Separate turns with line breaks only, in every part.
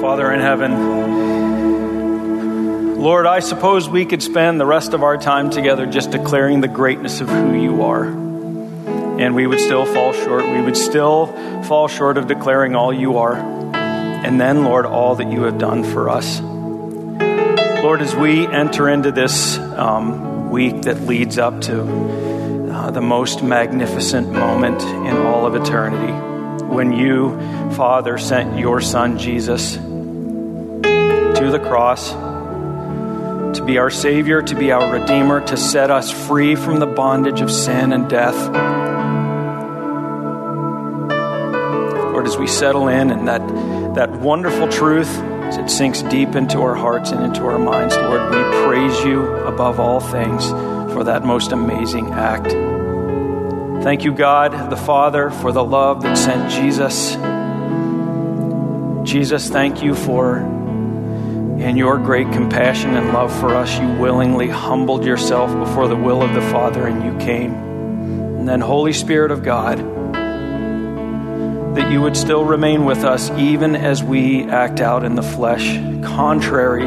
Father in heaven, Lord, I suppose we could spend the rest of our time together just declaring the greatness of who you are. And we would still fall short. We would still fall short of declaring all you are. And then, Lord, all that you have done for us. Lord, as we enter into this um, week that leads up to uh, the most magnificent moment in all of eternity, when you, Father, sent your Son, Jesus, to the cross to be our Savior, to be our Redeemer, to set us free from the bondage of sin and death. Lord, as we settle in and that, that wonderful truth, as it sinks deep into our hearts and into our minds, Lord, we praise you above all things for that most amazing act. Thank you, God, the Father, for the love that sent Jesus. Jesus, thank you for in your great compassion and love for us, you willingly humbled yourself before the will of the Father and you came. And then, Holy Spirit of God, that you would still remain with us even as we act out in the flesh, contrary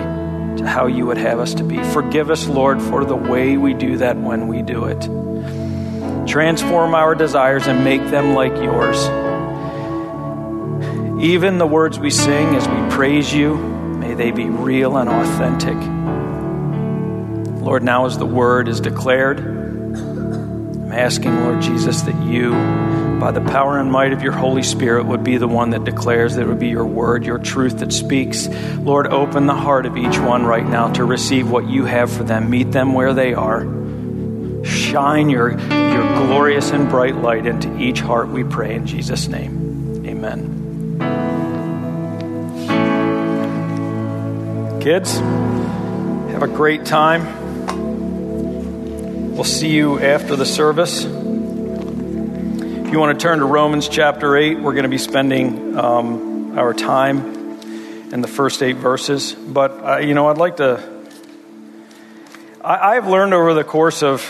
to how you would have us to be. Forgive us, Lord, for the way we do that when we do it. Transform our desires and make them like yours. Even the words we sing as we praise you, May they be real and authentic. Lord, now as the word is declared, I'm asking, Lord Jesus, that you, by the power and might of your Holy Spirit, would be the one that declares that it would be your word, your truth that speaks. Lord, open the heart of each one right now to receive what you have for them. Meet them where they are. Shine your, your glorious and bright light into each heart, we pray in Jesus' name. Amen. Kids, have a great time. We'll see you after the service. If you want to turn to Romans chapter 8, we're going to be spending um, our time in the first eight verses. But, uh, you know, I'd like to. I, I've learned over the course of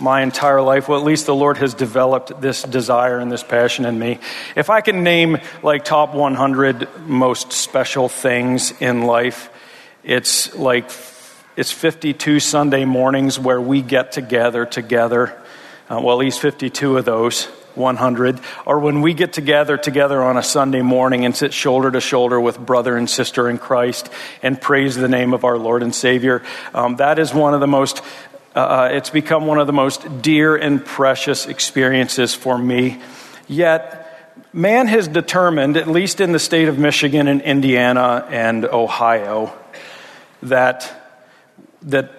my entire life. Well, at least the Lord has developed this desire and this passion in me. If I can name like top 100 most special things in life, it's like it's 52 Sunday mornings where we get together together. Uh, well, at least 52 of those. 100, or when we get together together on a Sunday morning and sit shoulder to shoulder with brother and sister in Christ and praise the name of our Lord and Savior. Um, that is one of the most uh, uh, it's become one of the most dear and precious experiences for me. Yet, man has determined, at least in the state of Michigan and Indiana and Ohio, that, that,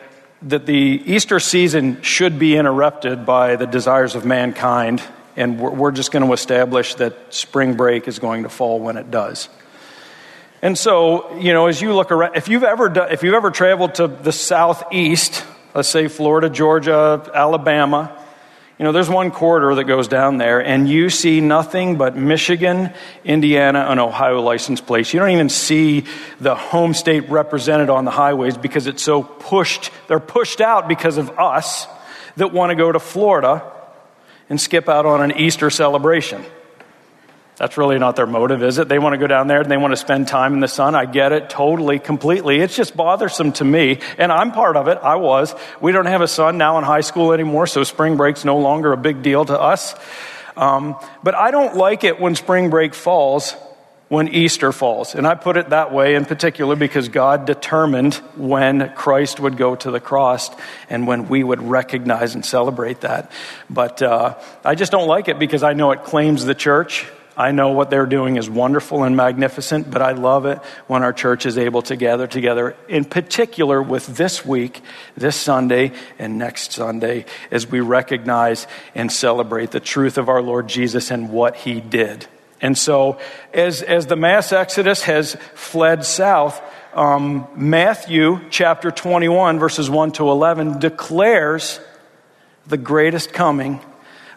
that the Easter season should be interrupted by the desires of mankind, and we're, we're just going to establish that spring break is going to fall when it does. And so, you know, as you look around, if you've ever, if you've ever traveled to the southeast, let's say Florida, Georgia, Alabama, you know, there's one corridor that goes down there, and you see nothing but Michigan, Indiana, and Ohio license plates. You don't even see the home state represented on the highways because it's so pushed. They're pushed out because of us that want to go to Florida and skip out on an Easter celebration. That's really not their motive, is it? They want to go down there and they want to spend time in the sun. I get it totally, completely. It's just bothersome to me. And I'm part of it. I was. We don't have a son now in high school anymore, so spring break's no longer a big deal to us. Um, but I don't like it when spring break falls when Easter falls. And I put it that way in particular because God determined when Christ would go to the cross and when we would recognize and celebrate that. But uh, I just don't like it because I know it claims the church. I know what they're doing is wonderful and magnificent, but I love it when our church is able to gather together, in particular with this week, this Sunday, and next Sunday, as we recognize and celebrate the truth of our Lord Jesus and what he did. And so, as, as the mass exodus has fled south, um, Matthew chapter 21, verses 1 to 11, declares the greatest coming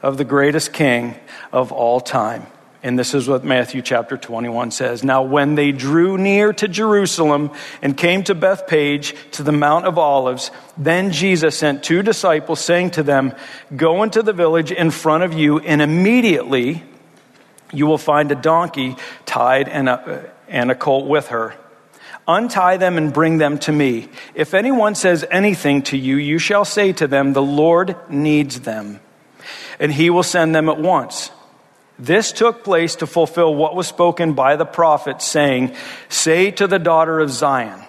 of the greatest king of all time. And this is what Matthew chapter 21 says. Now, when they drew near to Jerusalem and came to Bethphage to the Mount of Olives, then Jesus sent two disciples, saying to them, Go into the village in front of you, and immediately you will find a donkey tied and a, and a colt with her. Untie them and bring them to me. If anyone says anything to you, you shall say to them, The Lord needs them, and he will send them at once. This took place to fulfill what was spoken by the prophet, saying, Say to the daughter of Zion,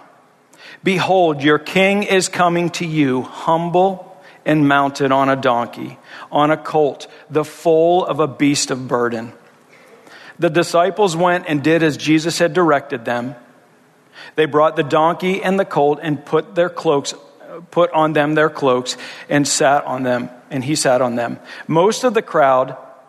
Behold, your king is coming to you, humble and mounted on a donkey, on a colt, the foal of a beast of burden. The disciples went and did as Jesus had directed them. They brought the donkey and the colt and put their cloaks put on them their cloaks and sat on them and he sat on them. Most of the crowd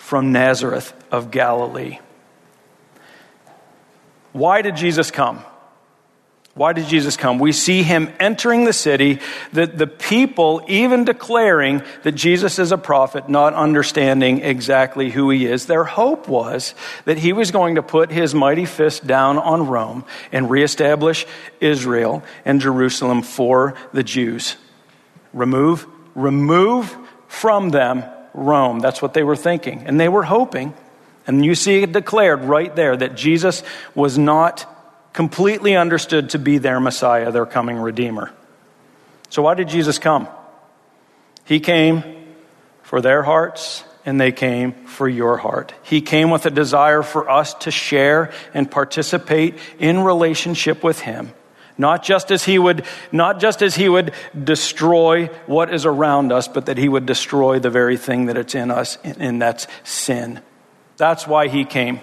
from Nazareth of Galilee. Why did Jesus come? Why did Jesus come? We see him entering the city, the, the people even declaring that Jesus is a prophet, not understanding exactly who he is. Their hope was that he was going to put his mighty fist down on Rome and reestablish Israel and Jerusalem for the Jews. Remove, remove from them Rome. That's what they were thinking. And they were hoping. And you see it declared right there that Jesus was not completely understood to be their Messiah, their coming Redeemer. So, why did Jesus come? He came for their hearts, and they came for your heart. He came with a desire for us to share and participate in relationship with Him. Not just as he would, not just as he would destroy what is around us, but that he would destroy the very thing that it's in us, and that's sin. That's why he came.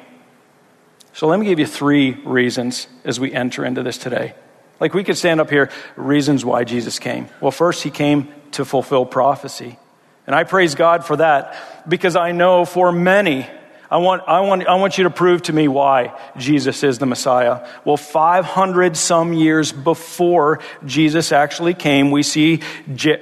So let me give you three reasons as we enter into this today. Like we could stand up here, reasons why Jesus came. Well, first, he came to fulfill prophecy. And I praise God for that because I know for many, I want, I, want, I want you to prove to me why Jesus is the Messiah. Well, 500 some years before Jesus actually came, we see,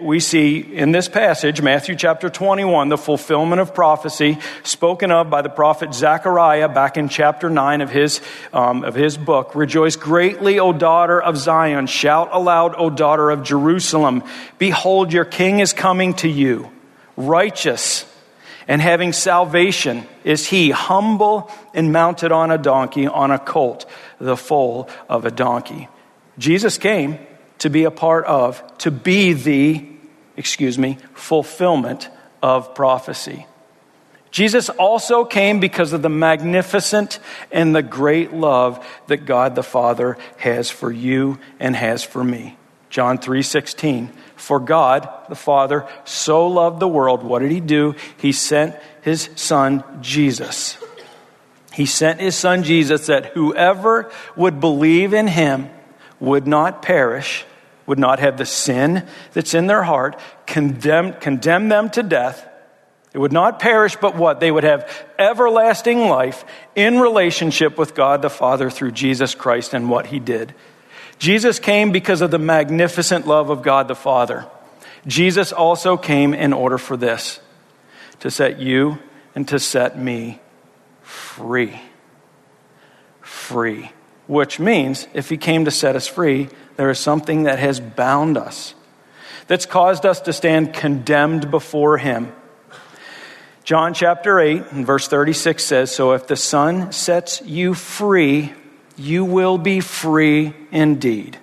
we see in this passage, Matthew chapter 21, the fulfillment of prophecy spoken of by the prophet Zechariah back in chapter 9 of his, um, of his book. Rejoice greatly, O daughter of Zion. Shout aloud, O daughter of Jerusalem. Behold, your king is coming to you, righteous and having salvation is he, humble and mounted on a donkey, on a colt, the foal of a donkey. Jesus came to be a part of, to be the, excuse me, fulfillment of prophecy. Jesus also came because of the magnificent and the great love that God the Father has for you and has for me. John 3:16 For God the Father so loved the world what did he do he sent his son Jesus He sent his son Jesus that whoever would believe in him would not perish would not have the sin that's in their heart condemn condemn them to death it would not perish, but what? They would have everlasting life in relationship with God the Father through Jesus Christ and what he did. Jesus came because of the magnificent love of God the Father. Jesus also came in order for this to set you and to set me free. Free. Which means if he came to set us free, there is something that has bound us, that's caused us to stand condemned before him. John chapter 8 and verse 36 says So if the Son sets you free, you will be free indeed.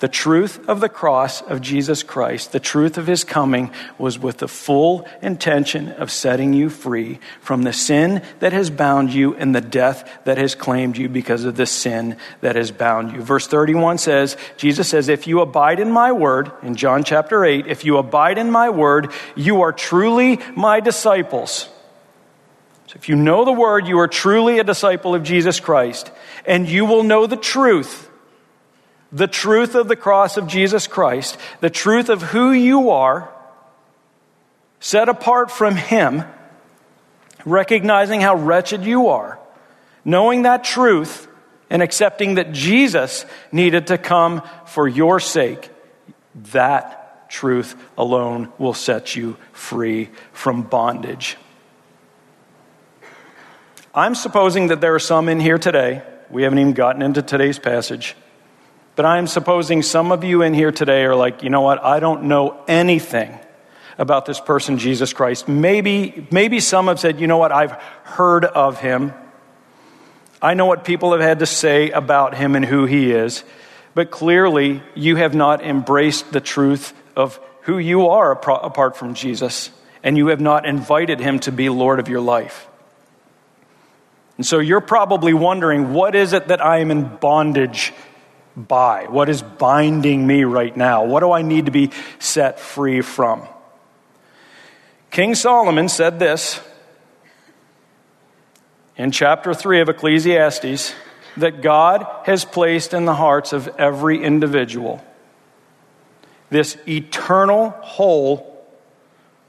The truth of the cross of Jesus Christ, the truth of his coming, was with the full intention of setting you free from the sin that has bound you and the death that has claimed you because of the sin that has bound you. Verse 31 says, Jesus says, If you abide in my word, in John chapter 8, if you abide in my word, you are truly my disciples. So if you know the word, you are truly a disciple of Jesus Christ and you will know the truth. The truth of the cross of Jesus Christ, the truth of who you are, set apart from Him, recognizing how wretched you are, knowing that truth, and accepting that Jesus needed to come for your sake, that truth alone will set you free from bondage. I'm supposing that there are some in here today. We haven't even gotten into today's passage. But I'm supposing some of you in here today are like, you know what? I don't know anything about this person, Jesus Christ. Maybe, maybe some have said, you know what? I've heard of him. I know what people have had to say about him and who he is, but clearly you have not embraced the truth of who you are apart from Jesus, and you have not invited him to be Lord of your life. And so you're probably wondering, what is it that I am in bondage by? What is binding me right now? What do I need to be set free from? King Solomon said this in chapter 3 of Ecclesiastes that God has placed in the hearts of every individual this eternal hole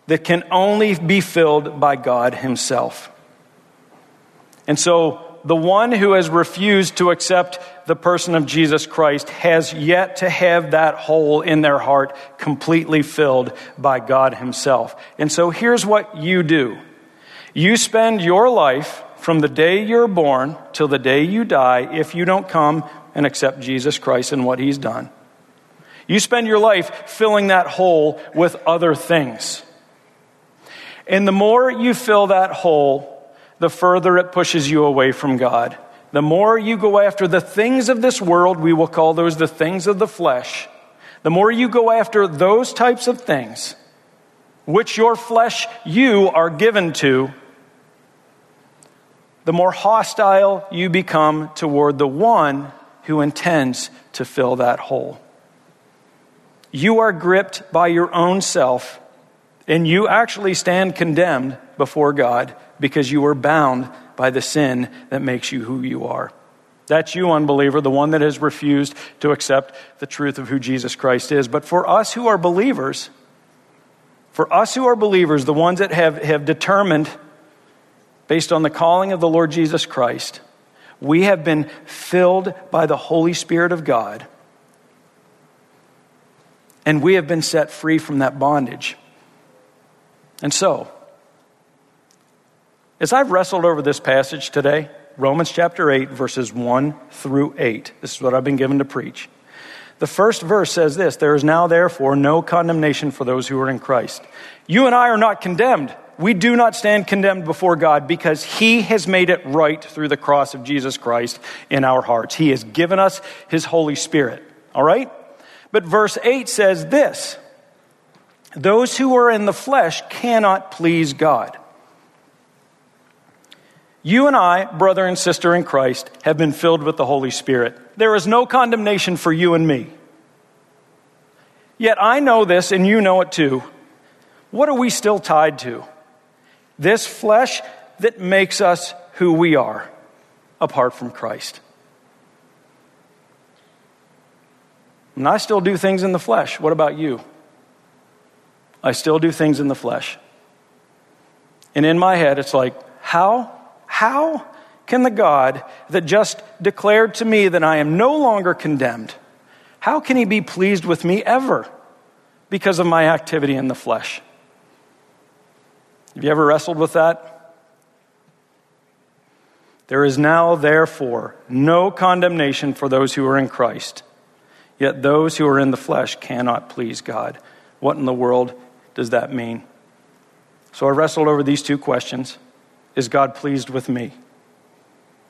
that can only be filled by God Himself. And so, the one who has refused to accept the person of Jesus Christ has yet to have that hole in their heart completely filled by God Himself. And so, here's what you do you spend your life from the day you're born till the day you die if you don't come and accept Jesus Christ and what he's done. You spend your life filling that hole with other things. And the more you fill that hole, the further it pushes you away from God. The more you go after the things of this world, we will call those the things of the flesh. The more you go after those types of things, which your flesh, you are given to, the more hostile you become toward the one who intends to fill that hole. You are gripped by your own self, and you actually stand condemned before God because you are bound by the sin that makes you who you are. That's you, unbeliever, the one that has refused to accept the truth of who Jesus Christ is. But for us who are believers, for us who are believers, the ones that have, have determined based on the calling of the Lord Jesus Christ, we have been filled by the Holy Spirit of God. And we have been set free from that bondage. And so, as I've wrestled over this passage today, Romans chapter 8, verses 1 through 8, this is what I've been given to preach. The first verse says this There is now, therefore, no condemnation for those who are in Christ. You and I are not condemned we do not stand condemned before God because He has made it right through the cross of Jesus Christ in our hearts. He has given us His Holy Spirit. All right? But verse 8 says this Those who are in the flesh cannot please God. You and I, brother and sister in Christ, have been filled with the Holy Spirit. There is no condemnation for you and me. Yet I know this, and you know it too. What are we still tied to? This flesh that makes us who we are apart from Christ. And I still do things in the flesh. What about you? I still do things in the flesh. And in my head, it's like, how? How can the God that just declared to me that I am no longer condemned, how can he be pleased with me ever because of my activity in the flesh? Have you ever wrestled with that? There is now, therefore, no condemnation for those who are in Christ. Yet those who are in the flesh cannot please God. What in the world does that mean? So I wrestled over these two questions Is God pleased with me?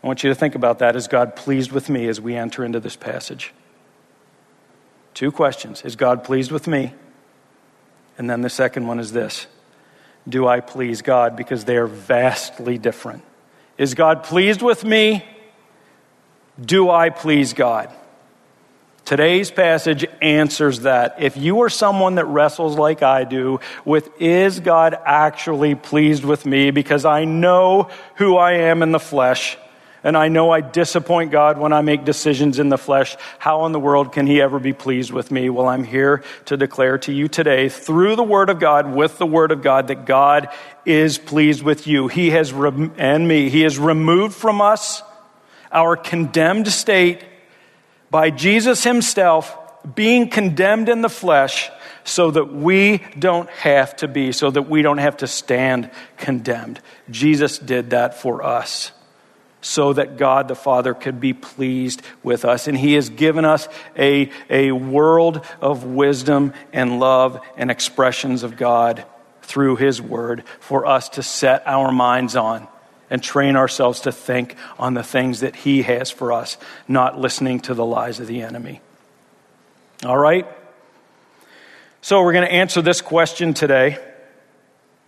I want you to think about that. Is God pleased with me as we enter into this passage? Two questions Is God pleased with me? And then the second one is this do I please God? Because they are vastly different. Is God pleased with me? Do I please God? Today's passage answers that. If you are someone that wrestles like I do with, is God actually pleased with me? Because I know who I am in the flesh, And I know I disappoint God when I make decisions in the flesh. How in the world can He ever be pleased with me? Well, I'm here to declare to you today, through the Word of God, with the Word of God, that God is pleased with you. He has, and me, He has removed from us our condemned state by Jesus Himself being condemned in the flesh so that we don't have to be, so that we don't have to stand condemned. Jesus did that for us so that God the Father could be pleased with us. And He has given us a, a world of wisdom and love and expressions of God through His Word for us to set our minds on and train ourselves to think on the things that He has for us, not listening to the lies of the enemy. All right? So we're going to answer this question today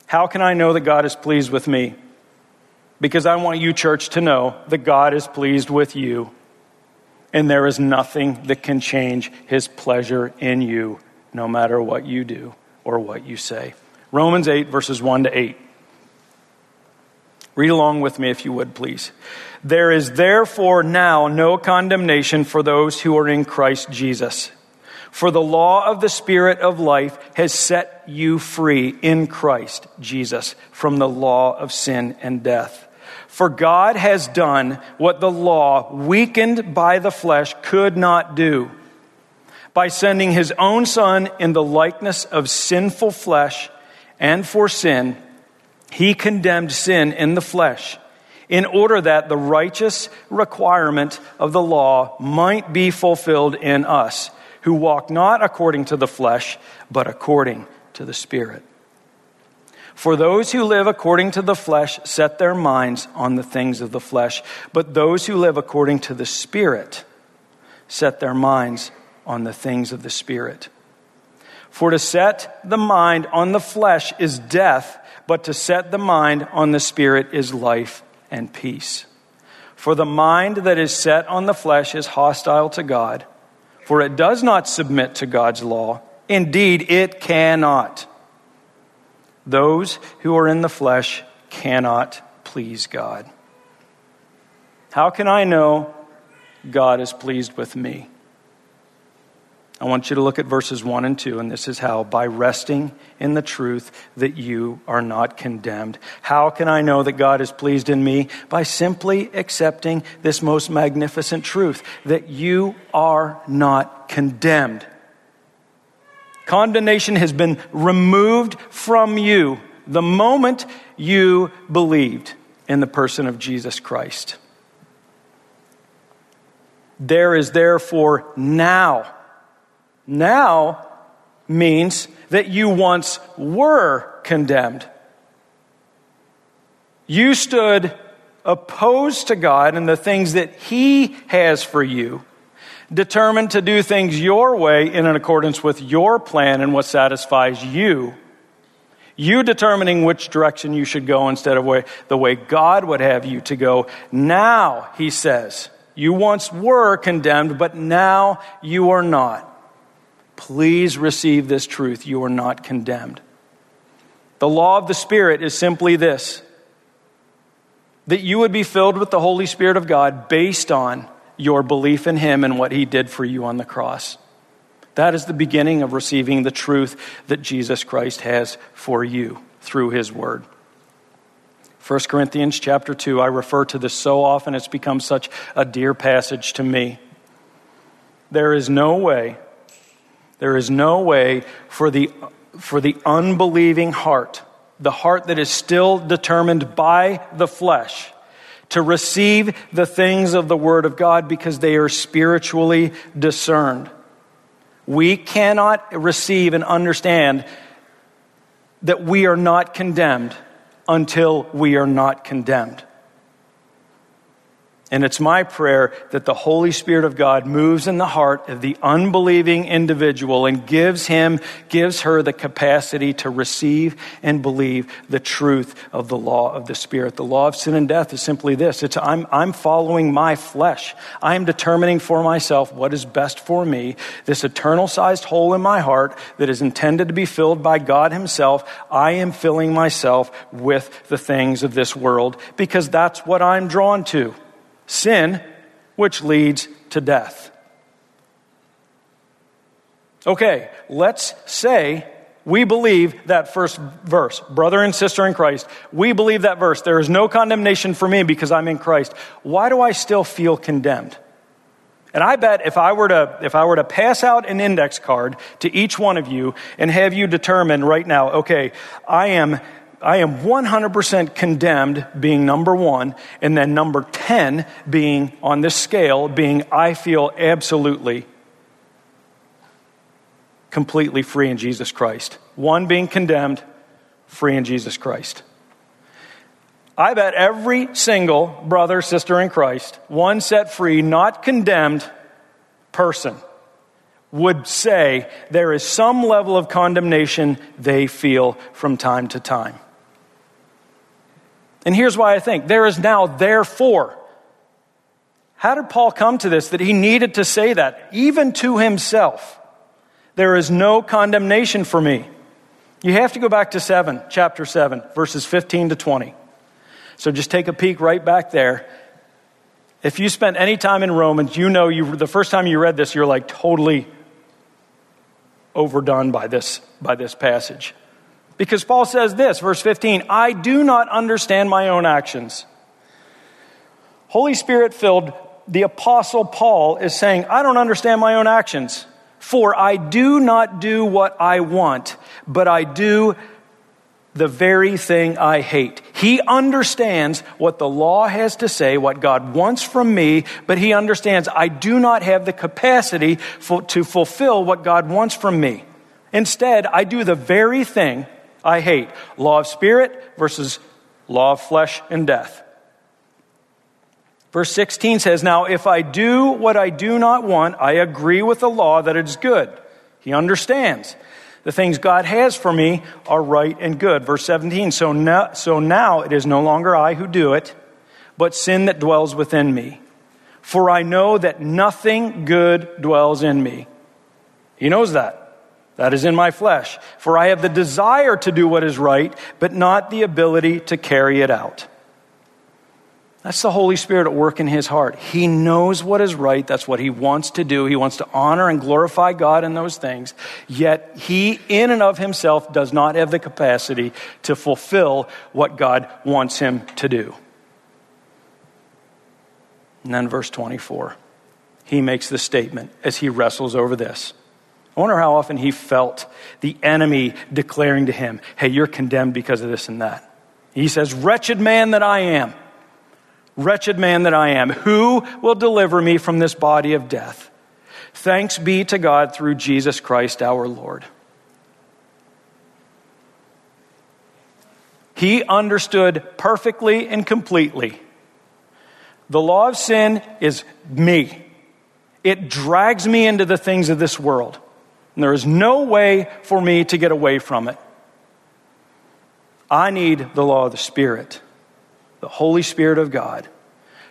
How can I know that God is pleased with me? Because I want you, church, to know that God is pleased with you, and there is nothing that can change His pleasure in you, no matter what you do or what you say. Romans 8, verses 1 to 8. Read along with me if you would, please. There is therefore now no condemnation for those who are in Christ Jesus. For the law of the Spirit of life has set you free in Christ Jesus from the law of sin and death. For God has done what the law, weakened by the flesh, could not do. By sending his own Son in the likeness of sinful flesh and for sin, he condemned sin in the flesh in order that the righteous requirement of the law might be fulfilled in us who walk not according to the flesh, but according to the Spirit. For those who live according to the flesh set their minds on the things of the flesh, but those who live according to the Spirit set their minds on the things of the Spirit. For to set the mind on the flesh is death, but to set the mind on the Spirit is life and peace. For the mind that is set on the flesh is hostile to God for it does not submit to God's law. Indeed, it cannot. Those who are in the flesh cannot please God. How can I know God is pleased with me? I want you to look at verses 1 and 2, and this is how by resting in the truth that you are not condemned. How can I know that God is pleased in me? By simply accepting this most magnificent truth that you are not condemned. Condemnation has been removed from you the moment you believed in the person of Jesus Christ. There is therefore now now means that you once were condemned. You stood opposed to God and the things that He has for you, determined to do things your way in accordance with your plan and what satisfies you. You determining which direction you should go instead of way, the way God would have you to go. Now, he says, you once were condemned, but now you are not. Please receive this truth. You are not condemned. The law of the Spirit is simply this that you would be filled with the Holy Spirit of God based on your belief in Him and what He did for you on the cross. That is the beginning of receiving the truth that Jesus Christ has for you through His Word. 1 Corinthians chapter 2, I refer to this so often, it's become such a dear passage to me. There is no way there is no way for the, for the unbelieving heart, the heart that is still determined by the flesh, to receive the things of the Word of God because they are spiritually discerned. We cannot receive and understand that we are not condemned until we are not condemned. And it's my prayer that the Holy Spirit of God moves in the heart of the unbelieving individual and gives him, gives her the capacity to receive and believe the truth of the law of the Spirit. The law of sin and death is simply this. It's I'm, I'm following my flesh. I'm determining for myself what is best for me. This eternal sized hole in my heart that is intended to be filled by God himself. I am filling myself with the things of this world because that's what I'm drawn to. Sin, which leads to death. Okay, let's say we believe that first verse, brother and sister in Christ. We believe that verse. There is no condemnation for me because I'm in Christ. Why do I still feel condemned? And I bet if I were to, if I were to pass out an index card to each one of you and have you determine right now, okay, I am, I am 100% condemned being number one, and then number 10 being on this scale being I feel absolutely completely free in Jesus Christ. One being condemned, free in Jesus Christ. I bet every single brother, sister in Christ, one set free, not condemned person, would say there is some level of condemnation they feel from time to time. And here's why I think there is now, therefore. How did Paul come to this that he needed to say that, even to himself? There is no condemnation for me. You have to go back to 7, chapter 7, verses 15 to 20. So just take a peek right back there. If you spent any time in Romans, you know you, the first time you read this, you're like totally overdone by this, by this passage. Because Paul says this, verse 15 I do not understand my own actions. Holy Spirit filled, the Apostle Paul is saying, I don't understand my own actions. For I do not do what I want, but I do the very thing I hate. He understands what the law has to say, what God wants from me, but he understands I do not have the capacity for, to fulfill what God wants from me. Instead, I do the very thing I hate. Law of spirit versus law of flesh and death. Verse 16 says, Now if I do what I do not want, I agree with the law that it is good. He understands. The things God has for me are right and good. Verse 17, so now, so now it is no longer I who do it, but sin that dwells within me. For I know that nothing good dwells in me. He knows that. That is in my flesh. For I have the desire to do what is right, but not the ability to carry it out. That's the Holy Spirit at work in his heart. He knows what is right. That's what he wants to do. He wants to honor and glorify God in those things. Yet he, in and of himself, does not have the capacity to fulfill what God wants him to do. And then verse 24, he makes the statement as he wrestles over this. I wonder how often he felt the enemy declaring to him, Hey, you're condemned because of this and that. He says, Wretched man that I am. Wretched man that I am, who will deliver me from this body of death? Thanks be to God through Jesus Christ our Lord. He understood perfectly and completely. The law of sin is me. It drags me into the things of this world. And there is no way for me to get away from it. I need the law of the Spirit the Holy Spirit of God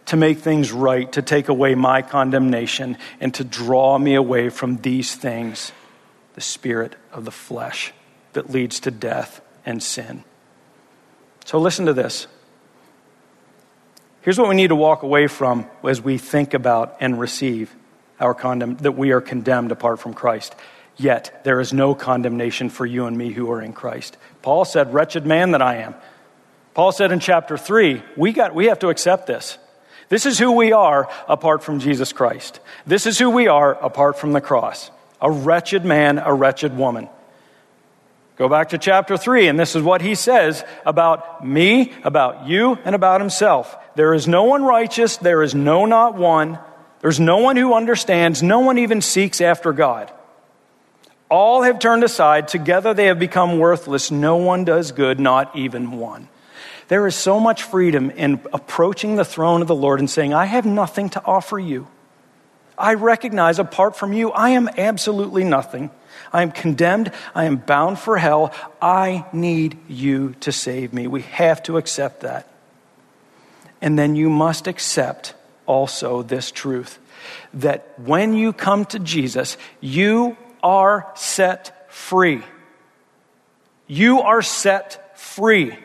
to make things right, to take away my condemnation, and to draw me away from these things the spirit of the flesh that leads to death and sin. So, listen to this. Here's what we need to walk away from as we think about and receive our condemn that we are condemned apart from Christ. Yet there is no condemnation for you and me who are in Christ. Paul said, Wretched man that I am. Paul said in chapter 3, we, got, we have to accept this. This is who we are apart from Jesus Christ. This is who we are apart from the cross. A wretched man, a wretched woman. Go back to chapter 3, and this is what he says about me, about you, and about himself. There is no one righteous, there is no not one. There's no one who understands, no one even seeks after God. All have turned aside, together they have become worthless. No one does good, not even one. There is so much freedom in approaching the throne of the Lord and saying, I have nothing to offer you. I recognize apart from you, I am absolutely nothing. I am condemned. I am bound for hell. I need you to save me. We have to accept that. And then you must accept also this truth that when you come to Jesus, you are set free. You are set free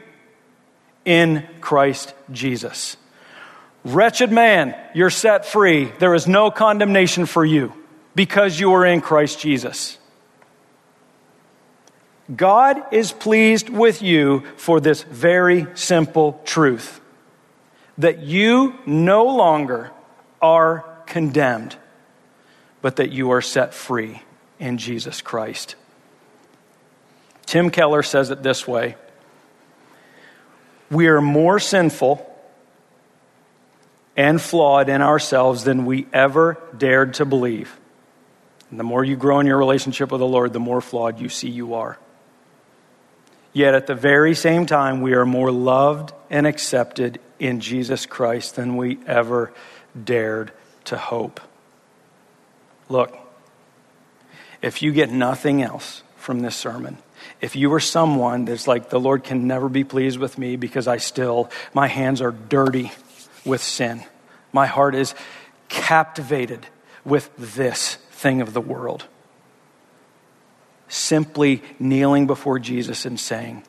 in Christ Jesus. Wretched man, you're set free. There is no condemnation for you because you are in Christ Jesus. God is pleased with you for this very simple truth that you no longer are condemned, but that you are set free in Jesus Christ. Tim Keller says it this way We are more sinful and flawed in ourselves than we ever dared to believe. And the more you grow in your relationship with the Lord, the more flawed you see you are. Yet at the very same time, we are more loved and accepted in Jesus Christ than we ever dared to hope. Look, if you get nothing else from this sermon, if you are someone that's like, the Lord can never be pleased with me because I still, my hands are dirty with sin, my heart is captivated with this thing of the world simply kneeling before Jesus and saying,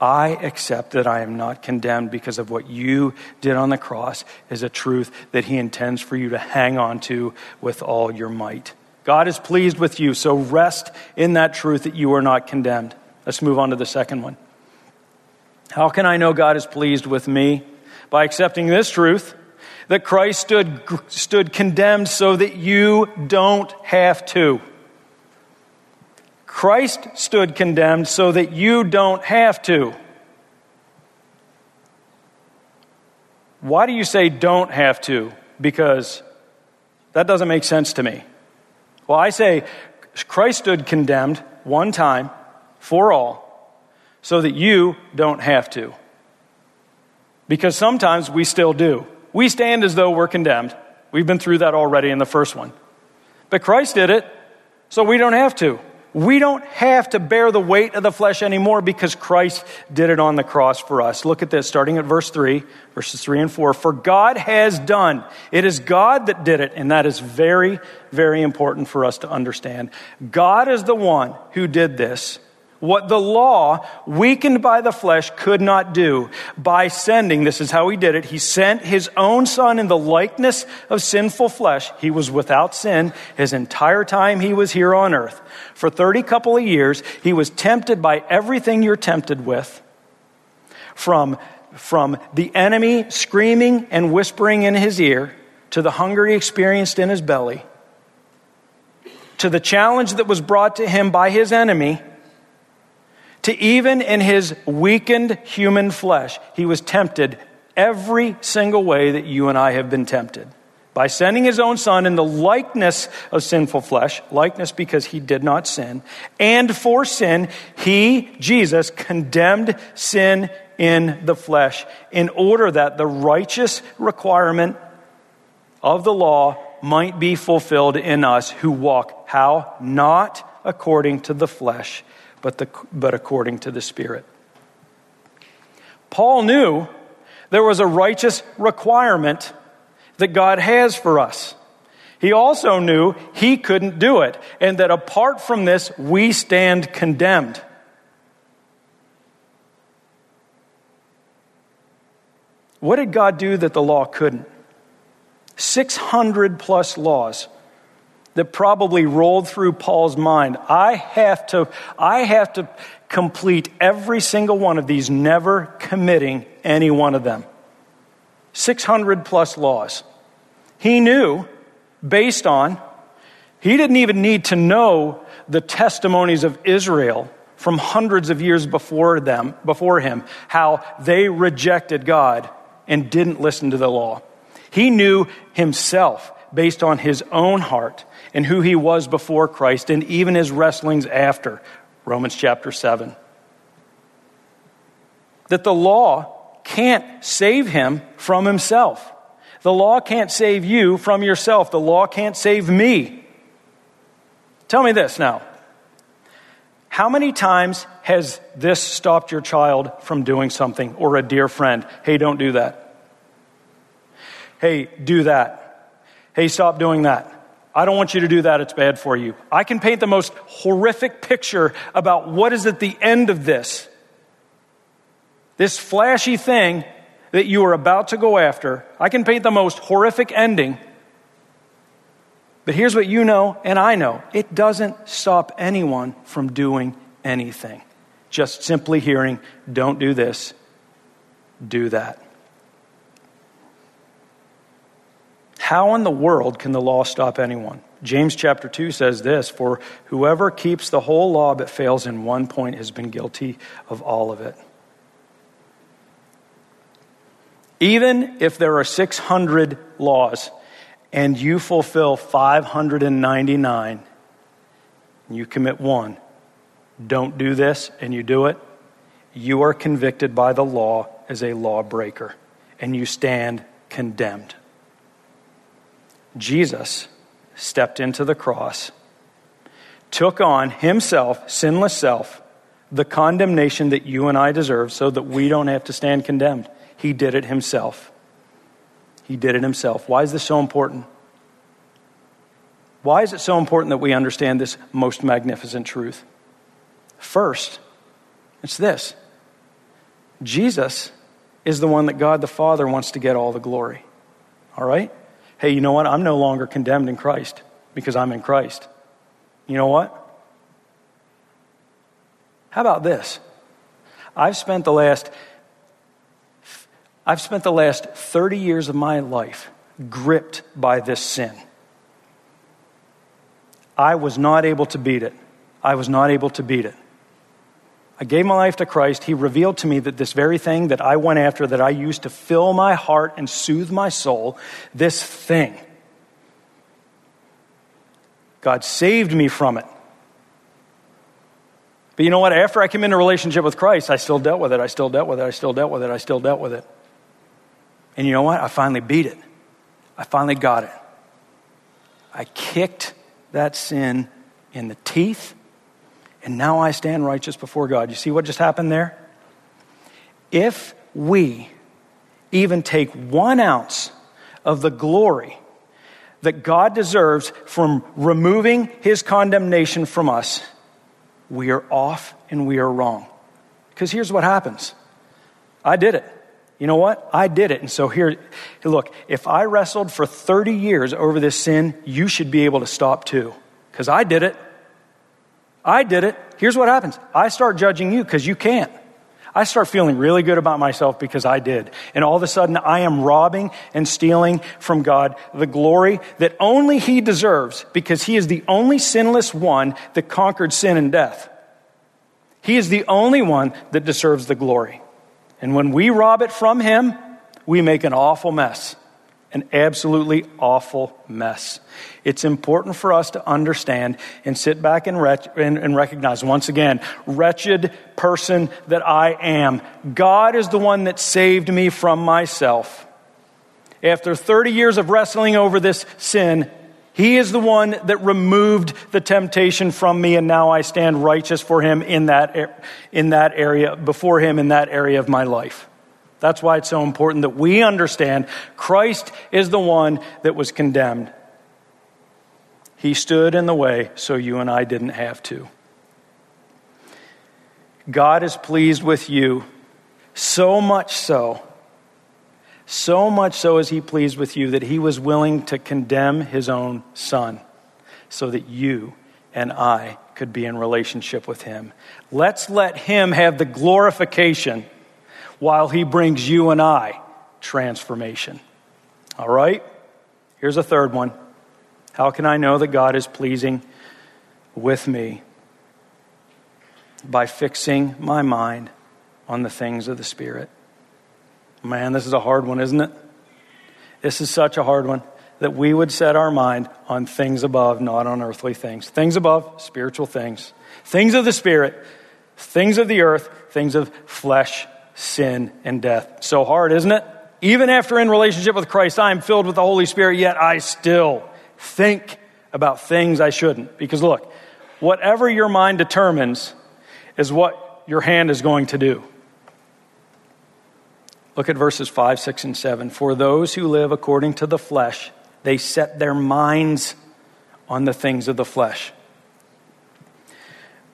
I accept that I am not condemned because of what you did on the cross is a truth that he intends for you to hang on to with all your might. God is pleased with you, so rest in that truth that you are not condemned. Let's move on to the second one. How can I know God is pleased with me? By accepting this truth that Christ stood, stood condemned so that you don't have to. Christ stood condemned so that you don't have to. Why do you say don't have to? Because that doesn't make sense to me. Well, I say Christ stood condemned one time for all so that you don't have to. Because sometimes we still do. We stand as though we're condemned. We've been through that already in the first one. But Christ did it, so we don't have to. We don't have to bear the weight of the flesh anymore because Christ did it on the cross for us. Look at this, starting at verse 3, verses 3 and 4. For God has done, it is God that did it, and that is very, very important for us to understand. God is the one who did this what the law, weakened by the flesh, could not do by sending, this is how he did it, he sent his own son in the likeness of sinful flesh. He was without sin his entire time he was here on earth. For 30 couple of years, he was tempted by everything you're tempted with. From, from the enemy screaming and whispering in his ear to the hunger he experienced in his belly to the challenge that was brought to him by his enemy to even in his weakened human flesh, he was tempted every single way that you and I have been tempted. By sending his own son in the likeness of sinful flesh, likeness because he did not sin, and for sin, he, Jesus, condemned sin in the flesh in order that the righteous requirement of the law might be fulfilled in us who walk how? Not according to the flesh, but, the, but according to the Spirit. Paul knew there was a righteous requirement that God has for us. He also knew he couldn't do it, and that apart from this, we stand condemned. What did God do that the law couldn't? 600 plus laws that probably rolled through Paul's mind. I have to, I have to complete every single one of these, never committing any one of them. 600 plus laws. He knew, based on, he didn't even need to know the testimonies of Israel from hundreds of years before them, before him, how they rejected God and didn't listen to the law. He knew himself based on his own heart and who he was before Christ and even his wrestlings after. Romans chapter 7. That the law can't save him from himself. The law can't save you from yourself. The law can't save me. Tell me this now. How many times has this stopped your child from doing something or a dear friend? Hey, don't do that. Hey, do that. Hey, stop doing that. I don't want you to do that. It's bad for you. I can paint the most horrific picture about what is at the end of this. This flashy thing that you are about to go after. I can paint the most horrific ending. But here's what you know and I know it doesn't stop anyone from doing anything. Just simply hearing, don't do this, do that. How in the world can the law stop anyone? James chapter 2 says this For whoever keeps the whole law but fails in one point has been guilty of all of it. Even if there are 600 laws and you fulfill 599, you commit one, don't do this, and you do it, you are convicted by the law as a lawbreaker, and you stand condemned. Jesus stepped into the cross, took on himself, sinless self, the condemnation that you and I deserve so that we don't have to stand condemned. He did it himself. He did it himself. Why is this so important? Why is it so important that we understand this most magnificent truth? First, it's this Jesus is the one that God the Father wants to get all the glory. All right? Hey, you know what? I'm no longer condemned in Christ because I'm in Christ. You know what? How about this? I've spent the last I've spent the last 30 years of my life gripped by this sin. I was not able to beat it. I was not able to beat it. I gave my life to Christ. He revealed to me that this very thing that I went after, that I used to fill my heart and soothe my soul, this thing, God saved me from it. But you know what? After I came into relationship with Christ, I still dealt with it. I still dealt with it. I still dealt with it. I still dealt with it. And you know what? I finally beat it. I finally got it. I kicked that sin in the teeth, and now I stand righteous before God. You see what just happened there? If we even take one ounce of the glory that God deserves from removing his condemnation from us, we are off and we are wrong. Because here's what happens I did it. You know what? I did it. And so here, look, if I wrestled for 30 years over this sin, you should be able to stop too. Because I did it. I did it. Here's what happens I start judging you because you can't. I start feeling really good about myself because I did. And all of a sudden, I am robbing and stealing from God the glory that only He deserves because He is the only sinless one that conquered sin and death. He is the only one that deserves the glory. And when we rob it from Him, we make an awful mess. An absolutely awful mess. It's important for us to understand and sit back and, and, and recognize once again, wretched person that I am. God is the one that saved me from myself. After 30 years of wrestling over this sin, he is the one that removed the temptation from me, and now I stand righteous for him in that, in that area, before him in that area of my life. That's why it's so important that we understand Christ is the one that was condemned. He stood in the way so you and I didn't have to. God is pleased with you so much so, so much so is He pleased with you that He was willing to condemn His own Son so that you and I could be in relationship with Him. Let's let Him have the glorification while he brings you and I transformation. All right? Here's a third one. How can I know that God is pleasing with me? By fixing my mind on the things of the Spirit. Man, this is a hard one, isn't it? This is such a hard one that we would set our mind on things above, not on earthly things. Things above, spiritual things. Things of the Spirit, things of the earth, things of flesh sin, and death. So hard, isn't it? Even after in relationship with Christ, I am filled with the Holy Spirit, yet I still think about things I shouldn't. Because look, whatever your mind determines is what your hand is going to do. Look at verses 5, 6, and 7. For those who live according to the flesh, they set their minds on the things of the flesh.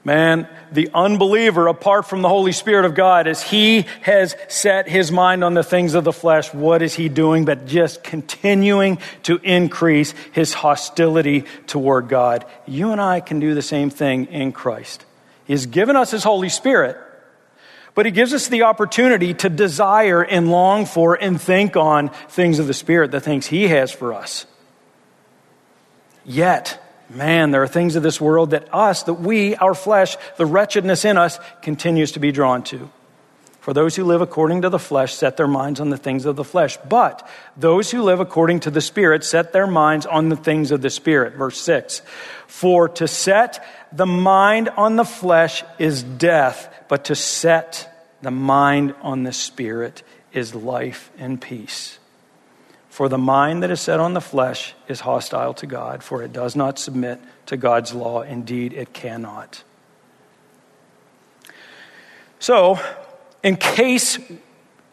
Man, the unbeliever, apart from the Holy Spirit of God, as he has set his mind on the things of the flesh, what is he doing but just continuing to increase his hostility toward God? You and I can do the same thing in Christ. He has given us his Holy Spirit, but he gives us the opportunity to desire and long for and think on things of the Spirit, the things he has for us. Yet, Man, there are things of this world that us, that we, our flesh, the wretchedness in us, continues to be drawn to. For those who live according to the flesh set their minds on the things of the flesh. But those who live according to the Spirit set their minds on the things of the Spirit. Verse 6. For to set the mind on the flesh is death, but to set the mind on the Spirit is life and peace. For the mind that is set on the flesh is hostile to God, for it does not submit to God's law. Indeed, it cannot. So, in case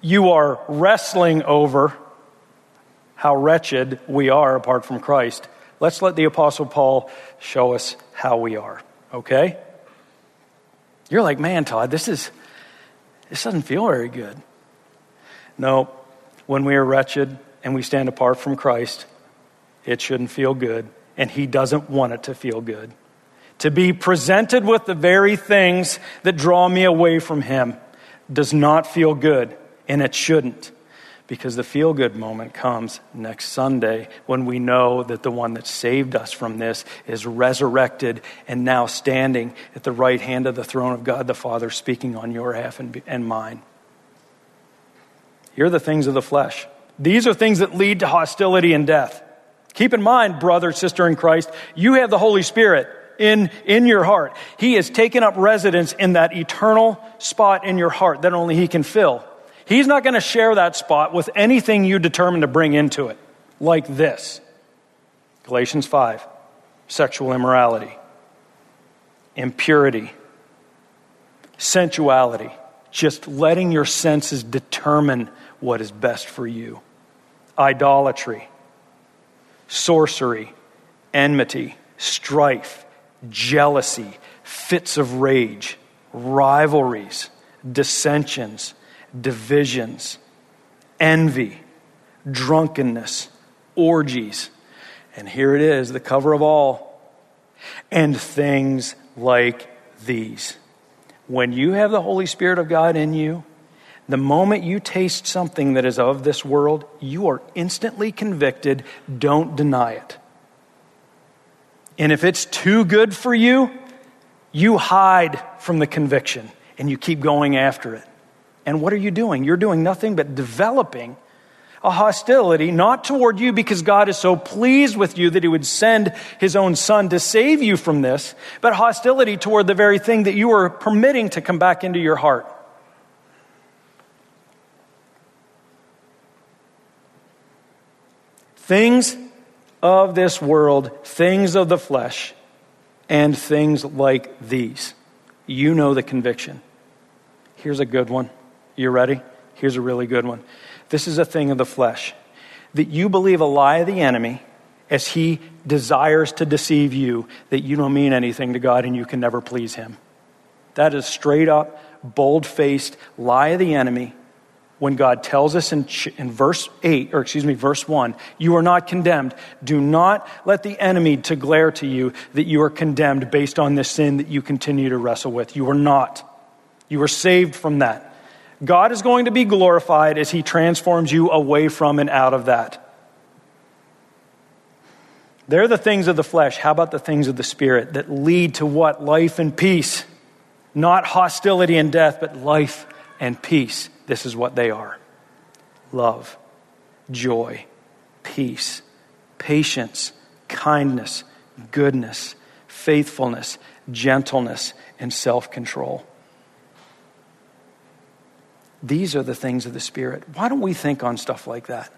you are wrestling over how wretched we are apart from Christ, let's let the Apostle Paul show us how we are, okay? You're like, man, Todd, this is this doesn't feel very good. No, when we are wretched, and we stand apart from Christ, it shouldn't feel good, and He doesn't want it to feel good. To be presented with the very things that draw me away from Him does not feel good, and it shouldn't. Because the feel good moment comes next Sunday when we know that the one that saved us from this is resurrected and now standing at the right hand of the throne of God the Father, speaking on your behalf and, mine. Here are the things of the flesh. These are things that lead to hostility and death. Keep in mind, brother, sister in Christ, you have the Holy Spirit in, in your heart. He has taken up residence in that eternal spot in your heart that only He can fill. He's not going to share that spot with anything you determine to bring into it, like this Galatians 5 sexual immorality, impurity, sensuality, just letting your senses determine what is best for you idolatry, sorcery, enmity, strife, jealousy, fits of rage, rivalries, dissensions, divisions, envy, drunkenness, orgies. And here it is, the cover of all. And things like these. When you have the Holy Spirit of God in you, the moment you taste something that is of this world, you are instantly convicted. Don't deny it. And if it's too good for you, you hide from the conviction and you keep going after it. And what are you doing? You're doing nothing but developing a hostility, not toward you because God is so pleased with you that He would send His own Son to save you from this, but hostility toward the very thing that you are permitting to come back into your heart. Things of this world, things of the flesh, and things like these. You know the conviction. Here's a good one. You ready? Here's a really good one. This is a thing of the flesh. That you believe a lie of the enemy as he desires to deceive you, that you don't mean anything to God and you can never please him. That is straight up, bold faced lie of the enemy when God tells us in, in verse 8, or excuse me, verse 1, you are not condemned. Do not let the enemy to glare to you that you are condemned based on this sin that you continue to wrestle with. You are not. You are saved from that. God is going to be glorified as he transforms you away from and out of that. They're the things of the flesh. How about the things of the spirit that lead to what? Life and peace. Not hostility and death, but life and peace. This is what they are love, joy, peace, patience, kindness, goodness, faithfulness, gentleness, and self control. These are the things of the Spirit. Why don't we think on stuff like that?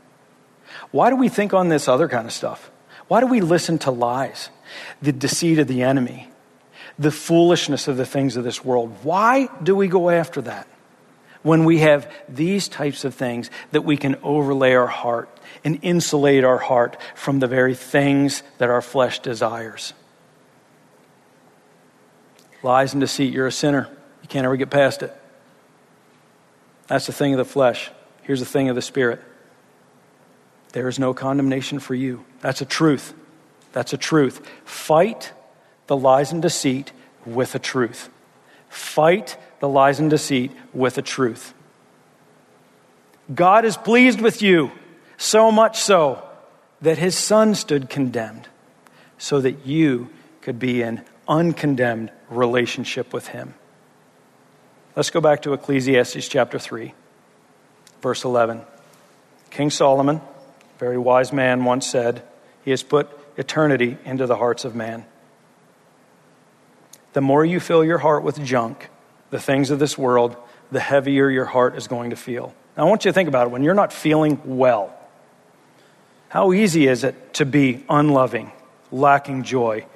Why do we think on this other kind of stuff? Why do we listen to lies, the deceit of the enemy, the foolishness of the things of this world? Why do we go after that? When we have these types of things that we can overlay our heart and insulate our heart from the very things that our flesh desires. Lies and deceit, you're a sinner. You can't ever get past it. That's the thing of the flesh. Here's the thing of the spirit. There is no condemnation for you. That's a truth. That's a truth. Fight the lies and deceit with a truth. Fight the lies and deceit with a truth. God is pleased with you, so much so that his son stood condemned, so that you could be in uncondemned relationship with him. Let's go back to Ecclesiastes chapter 3, verse 11. King Solomon, very wise man, once said, He has put eternity into the hearts of man. The more you fill your heart with junk, the things of this world, the heavier your heart is going to feel. Now, I want you to think about it. When you're not feeling well, how easy is it to be unloving, lacking joy,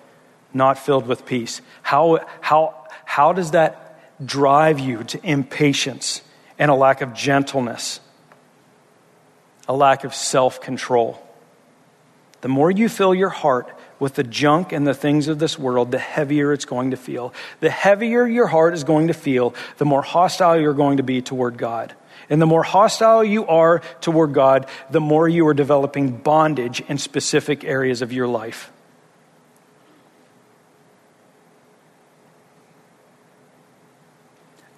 not filled with peace? How, how, how does that drive you to impatience and a lack of gentleness, a lack of self control? The more you fill your heart with the junk and the things of this world, the heavier it's going to feel. The heavier your heart is going to feel, the more hostile you're going to be toward God. And the more hostile you are toward God, the more you are developing bondage in specific areas of your life.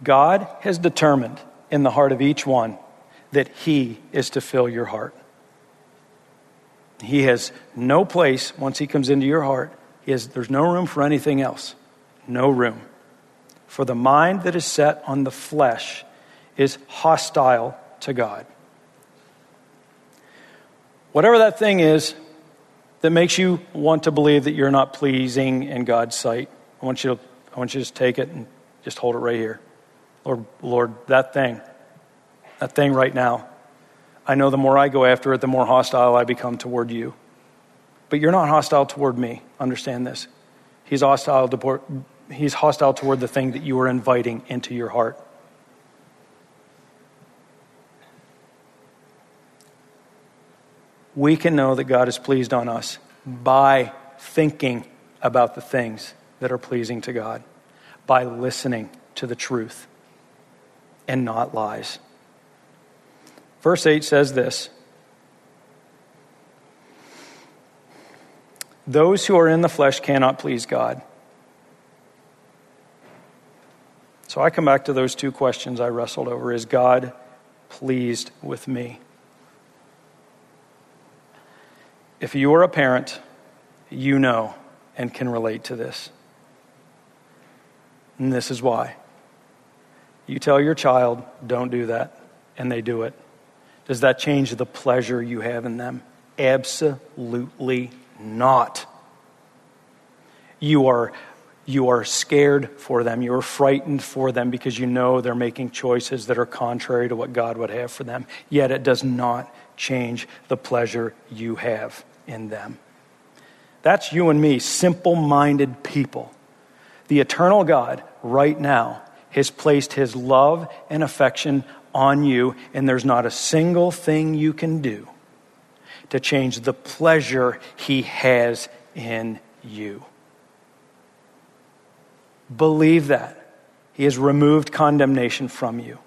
God has determined in the heart of each one that He is to fill your heart. He has no place once He comes into your heart. He has, there's no room for anything else. No room. For the mind that is set on the flesh is hostile to God. Whatever that thing is that makes you want to believe that you're not pleasing in God's sight, I want you to, I want you to just take it and just hold it right here. Lord, Lord, that thing, that thing right now, I know the more I go after it, the more hostile I become toward you. But you're not hostile toward me. Understand this. He's hostile, toward, he's hostile toward the thing that you are inviting into your heart. We can know that God is pleased on us by thinking about the things that are pleasing to God, by listening to the truth and not lies. Verse 8 says this Those who are in the flesh cannot please God. So I come back to those two questions I wrestled over Is God pleased with me? If you are a parent, you know and can relate to this. And this is why. You tell your child, don't do that, and they do it. Does that change the pleasure you have in them? Absolutely not. You are, you are scared for them. You are frightened for them because you know they're making choices that are contrary to what God would have for them. Yet it does not change the pleasure you have in them. That's you and me, simple minded people. The eternal God, right now, has placed his love and affection on you, and there's not a single thing you can do to change the pleasure He has in you. Believe that. He has removed condemnation from you.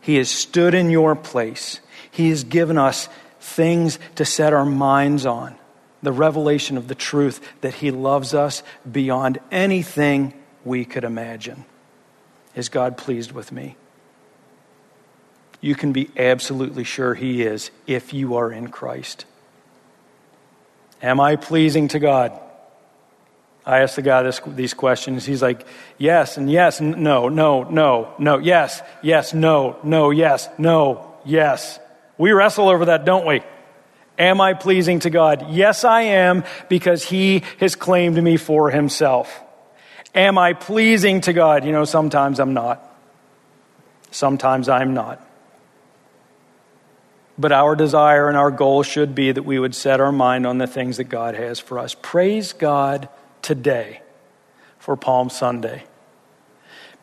He has stood in your place. He has given us things to set our minds on. The revelation of the truth that He loves us beyond anything we could imagine. Is God pleased with me? You can be absolutely sure He is if you are in Christ. Am I pleasing to God? I asked the guy this, these questions. He's like, yes, and yes, and no, no, no, no, yes, yes, no, no, yes, no, yes. We wrestle over that, don't we? Am I pleasing to God? Yes, I am, because He has claimed me for Himself. Am I pleasing to God? You know, sometimes I'm not. Sometimes I'm not. But our desire and our goal should be that we would set our mind on the things that God has for us. Praise God today for Palm Sunday.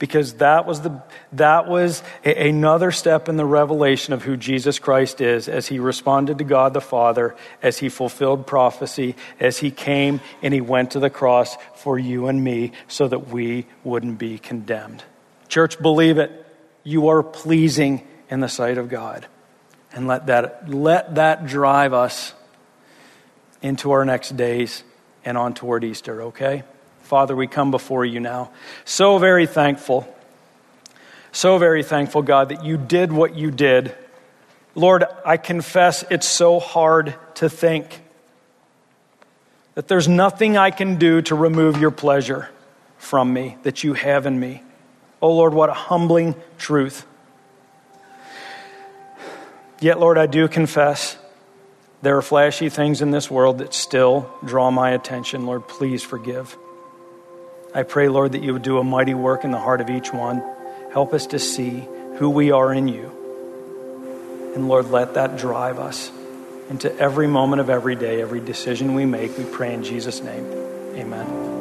because that was, the, that was a, another step in the revelation of who Jesus Christ is as he responded to God the Father, as he fulfilled prophecy, as he came and he went to the cross for you and me so that we wouldn't be condemned. Church, believe it. You are pleasing in the sight of God. And let that, let that drive us into our next days and on toward Easter, okay? Father, we come before you now. So very thankful. So very thankful, God, that you did what you did. Lord, I confess it's so hard to think that there's nothing I can do to remove your pleasure from me that you have in me. Oh Lord, what a humbling truth. Yet, Lord, I do confess there are flashy things in this world that still draw my attention. Lord, please forgive. I pray, Lord, that you would do a mighty work in the heart of each one. Help us to see who we are in you. And Lord, let that drive us into every moment of every day, every decision we make. We pray in Jesus' name. Amen.